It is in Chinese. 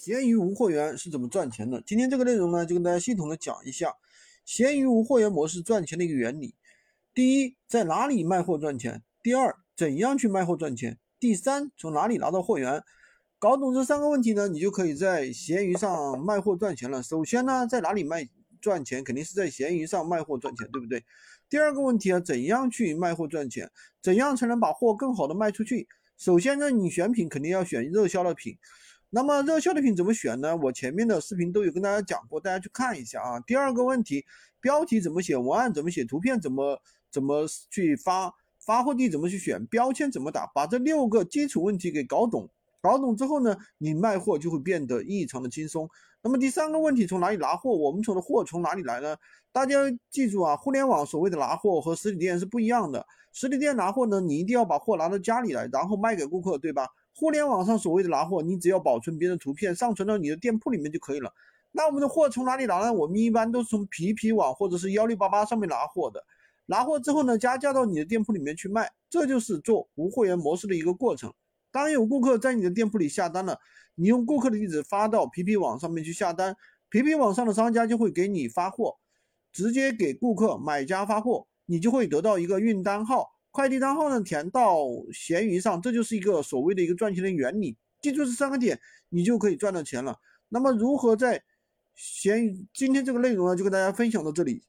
闲鱼无货源是怎么赚钱的？今天这个内容呢，就跟大家系统的讲一下闲鱼无货源模式赚钱的一个原理。第一，在哪里卖货赚钱？第二，怎样去卖货赚钱？第三，从哪里拿到货源？搞懂这三个问题呢，你就可以在闲鱼上卖货赚钱了。首先呢，在哪里卖赚钱？肯定是在闲鱼上卖货赚钱，对不对？第二个问题啊，怎样去卖货赚钱？怎样才能把货更好的卖出去？首先呢，你选品肯定要选热销的品。那么热销的品怎么选呢？我前面的视频都有跟大家讲过，大家去看一下啊。第二个问题，标题怎么写，文案怎么写，图片怎么怎么去发，发货地怎么去选，标签怎么打，把这六个基础问题给搞懂，搞懂之后呢，你卖货就会变得异常的轻松。那么第三个问题，从哪里拿货？我们从的货从哪里来呢？大家记住啊，互联网所谓的拿货和实体店是不一样的。实体店拿货呢，你一定要把货拿到家里来，然后卖给顾客，对吧？互联网上所谓的拿货，你只要保存别人图片，上传到你的店铺里面就可以了。那我们的货从哪里拿呢？我们一般都是从皮皮网或者是幺六八八上面拿货的。拿货之后呢，加价到你的店铺里面去卖，这就是做无货源模式的一个过程。当有顾客在你的店铺里下单了，你用顾客的地址发到皮皮网上面去下单，皮皮网上的商家就会给你发货，直接给顾客买家发货，你就会得到一个运单号。快递单号呢填到闲鱼上，这就是一个所谓的一个赚钱的原理。记住这三个点，你就可以赚到钱了。那么如何在闲鱼？今天这个内容呢，就跟大家分享到这里。